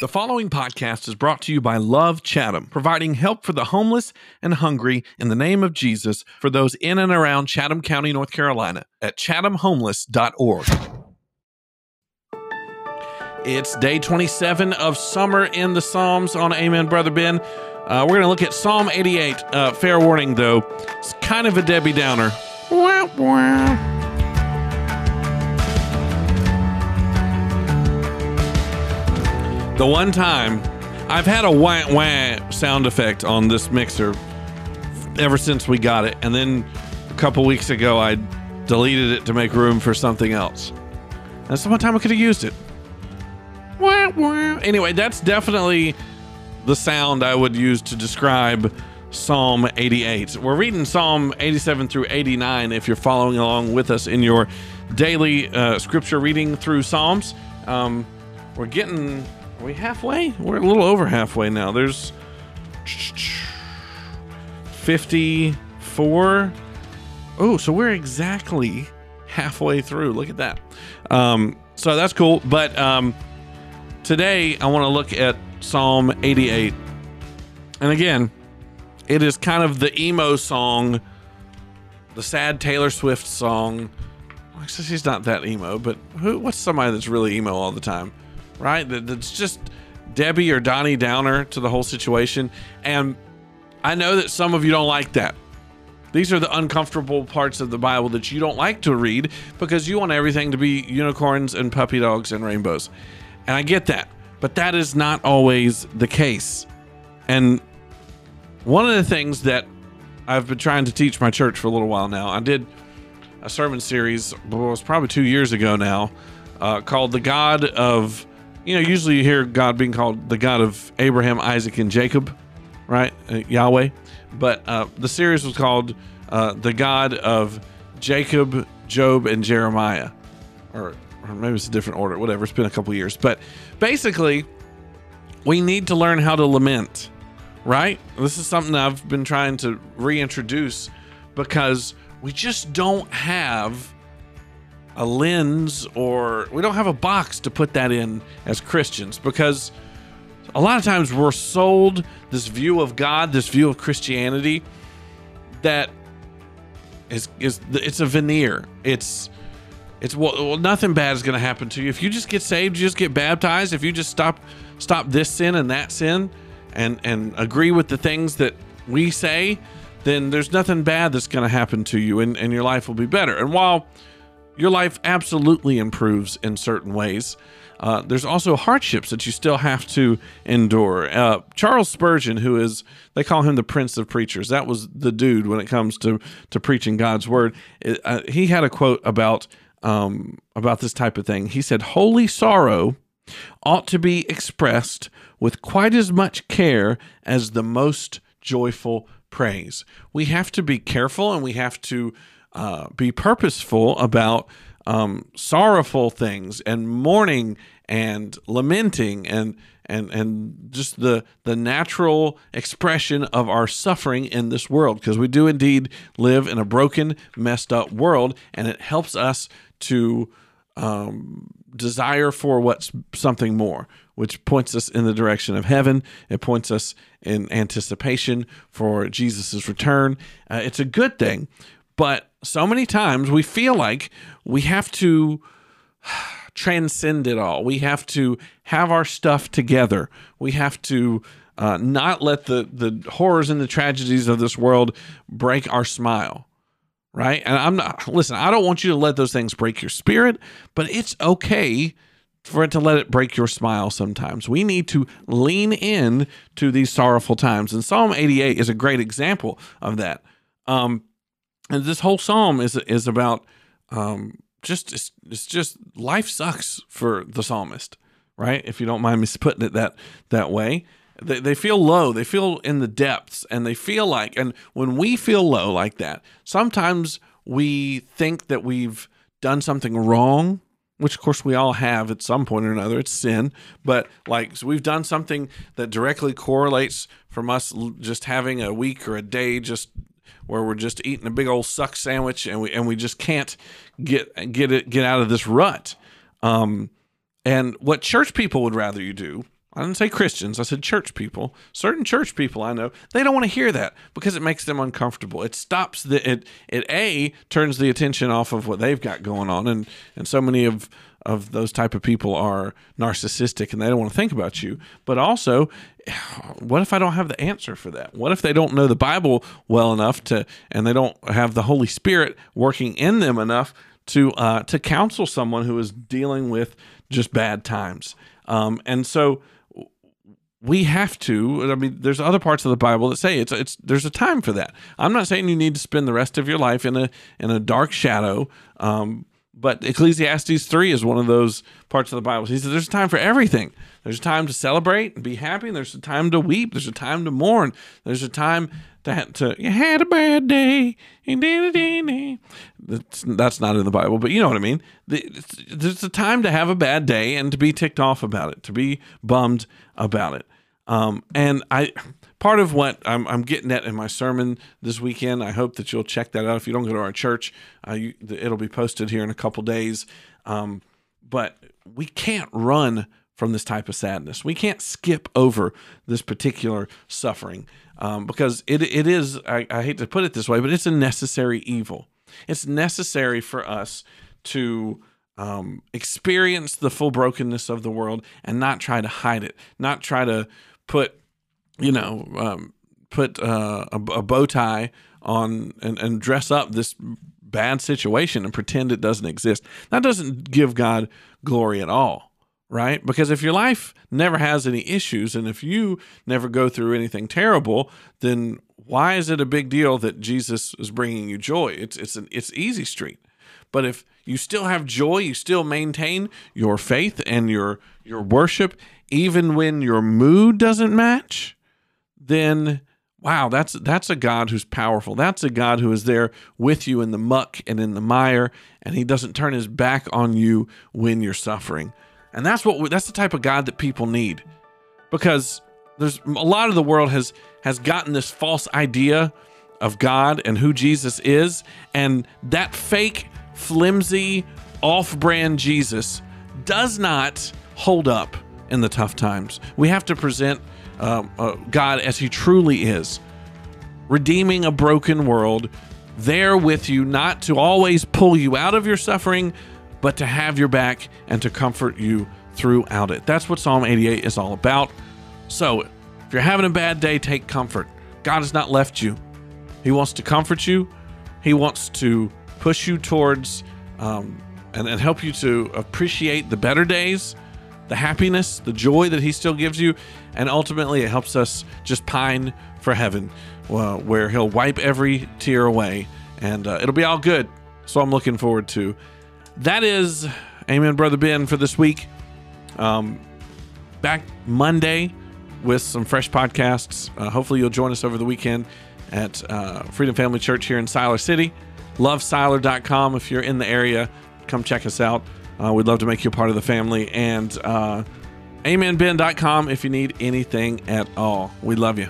The following podcast is brought to you by Love Chatham, providing help for the homeless and hungry in the name of Jesus for those in and around Chatham County, North Carolina at chathamhomeless.org. It's day 27 of Summer in the Psalms on Amen, Brother Ben. Uh, we're going to look at Psalm 88. Uh, fair warning, though, it's kind of a Debbie Downer. Wah, wah. The one time I've had a wah wah sound effect on this mixer ever since we got it, and then a couple weeks ago I deleted it to make room for something else. That's the one time I could have used it. Wah, wah. Anyway, that's definitely the sound I would use to describe Psalm 88. We're reading Psalm 87 through 89 if you're following along with us in your daily uh, scripture reading through Psalms. Um, we're getting are we halfway? We're a little over halfway now. There's 54. Oh, so we're exactly halfway through. Look at that. Um, so that's cool. But um, today I want to look at Psalm 88. And again, it is kind of the emo song, the sad Taylor Swift song. Actually, she's not that emo, but who? What's somebody that's really emo all the time? Right? That's just Debbie or Donnie Downer to the whole situation. And I know that some of you don't like that. These are the uncomfortable parts of the Bible that you don't like to read because you want everything to be unicorns and puppy dogs and rainbows. And I get that. But that is not always the case. And one of the things that I've been trying to teach my church for a little while now, I did a sermon series, well, it was probably two years ago now, uh, called The God of you know, usually you hear God being called the God of Abraham, Isaac, and Jacob, right? Uh, Yahweh. But uh, the series was called uh, the God of Jacob, Job, and Jeremiah. Or, or maybe it's a different order, whatever. It's been a couple years. But basically, we need to learn how to lament, right? This is something I've been trying to reintroduce because we just don't have a lens or we don't have a box to put that in as Christians because a lot of times we're sold this view of God, this view of Christianity that is is it's a veneer. It's it's well, nothing bad is going to happen to you if you just get saved, you just get baptized, if you just stop stop this sin and that sin and and agree with the things that we say, then there's nothing bad that's going to happen to you and and your life will be better. And while your life absolutely improves in certain ways. Uh, there's also hardships that you still have to endure. Uh, Charles Spurgeon, who is, they call him the Prince of Preachers, that was the dude when it comes to, to preaching God's word. It, uh, he had a quote about, um, about this type of thing. He said, Holy sorrow ought to be expressed with quite as much care as the most joyful praise. We have to be careful and we have to uh, be purposeful about um, sorrowful things and mourning and lamenting and and and just the the natural expression of our suffering in this world. Because we do indeed live in a broken messed up world and it helps us to um, desire for what's something more which points us in the direction of heaven. It points us in anticipation for jesus' return. Uh, it's a good thing but so many times we feel like we have to transcend it all. We have to have our stuff together. We have to uh, not let the the horrors and the tragedies of this world break our smile. Right? And I'm not listen, I don't want you to let those things break your spirit, but it's okay for it to let it break your smile sometimes. We need to lean in to these sorrowful times. And Psalm 88 is a great example of that. Um, and this whole psalm is is about um, just it's, it's just life sucks for the psalmist, right? If you don't mind me putting it that that way. They, they feel low they feel in the depths and they feel like and when we feel low like that sometimes we think that we've done something wrong which of course we all have at some point or another it's sin but like so we've done something that directly correlates from us just having a week or a day just where we're just eating a big old suck sandwich and we and we just can't get get it get out of this rut. Um, and what church people would rather you do, I didn't say Christians, I said church people. Certain church people I know, they don't want to hear that because it makes them uncomfortable. It stops the it it A turns the attention off of what they've got going on and and so many of of those type of people are narcissistic and they don't want to think about you. But also, what if I don't have the answer for that? What if they don't know the Bible well enough to and they don't have the Holy Spirit working in them enough to uh, to counsel someone who is dealing with just bad times? Um, and so we have to i mean there's other parts of the bible that say it's it's there's a time for that i'm not saying you need to spend the rest of your life in a in a dark shadow um, but ecclesiastes 3 is one of those parts of the bible. He says there's a time for everything. There's a time to celebrate and be happy and there's a time to weep. There's a time to mourn. There's a time to, to you had a bad day. That's, that's not in the bible but you know what i mean. There's a time to have a bad day and to be ticked off about it to be bummed about it um, and I, part of what I'm, I'm, getting at in my sermon this weekend, I hope that you'll check that out. If you don't go to our church, uh, you, it'll be posted here in a couple days. Um, but we can't run from this type of sadness. We can't skip over this particular suffering um, because it, it is, I, I hate to put it this way, but it's a necessary evil. It's necessary for us to um, experience the full brokenness of the world and not try to hide it, not try to put, you know, um, put uh, a, a, bow tie on and, and dress up this bad situation and pretend it doesn't exist. That doesn't give God glory at all, right? Because if your life never has any issues and if you never go through anything terrible, then why is it a big deal that Jesus is bringing you joy? It's it's an it's easy street. But if you still have joy, you still maintain your faith and your your worship even when your mood doesn't match, then wow, that's that's a God who's powerful. That's a God who is there with you in the muck and in the mire, and He doesn't turn His back on you when you're suffering. And that's what that's the type of God that people need, because there's a lot of the world has has gotten this false idea of God and who Jesus is, and that fake, flimsy, off-brand Jesus does not hold up in the tough times. We have to present uh, uh, God as He truly is, redeeming a broken world, there with you, not to always pull you out of your suffering, but to have your back and to comfort you throughout it. That's what Psalm 88 is all about. So, if you're having a bad day, take comfort. God has not left you. He wants to comfort you. He wants to push you towards um, and, and help you to appreciate the better days the happiness, the joy that He still gives you, and ultimately it helps us just pine for heaven, uh, where He'll wipe every tear away, and uh, it'll be all good. So I'm looking forward to. That is, Amen, Brother Ben, for this week. Um, back Monday with some fresh podcasts. Uh, hopefully, you'll join us over the weekend at uh, Freedom Family Church here in Siler City. LoveSiler.com if you're in the area. Come check us out. Uh, we'd love to make you a part of the family. And uh, amenben.com if you need anything at all. We love you.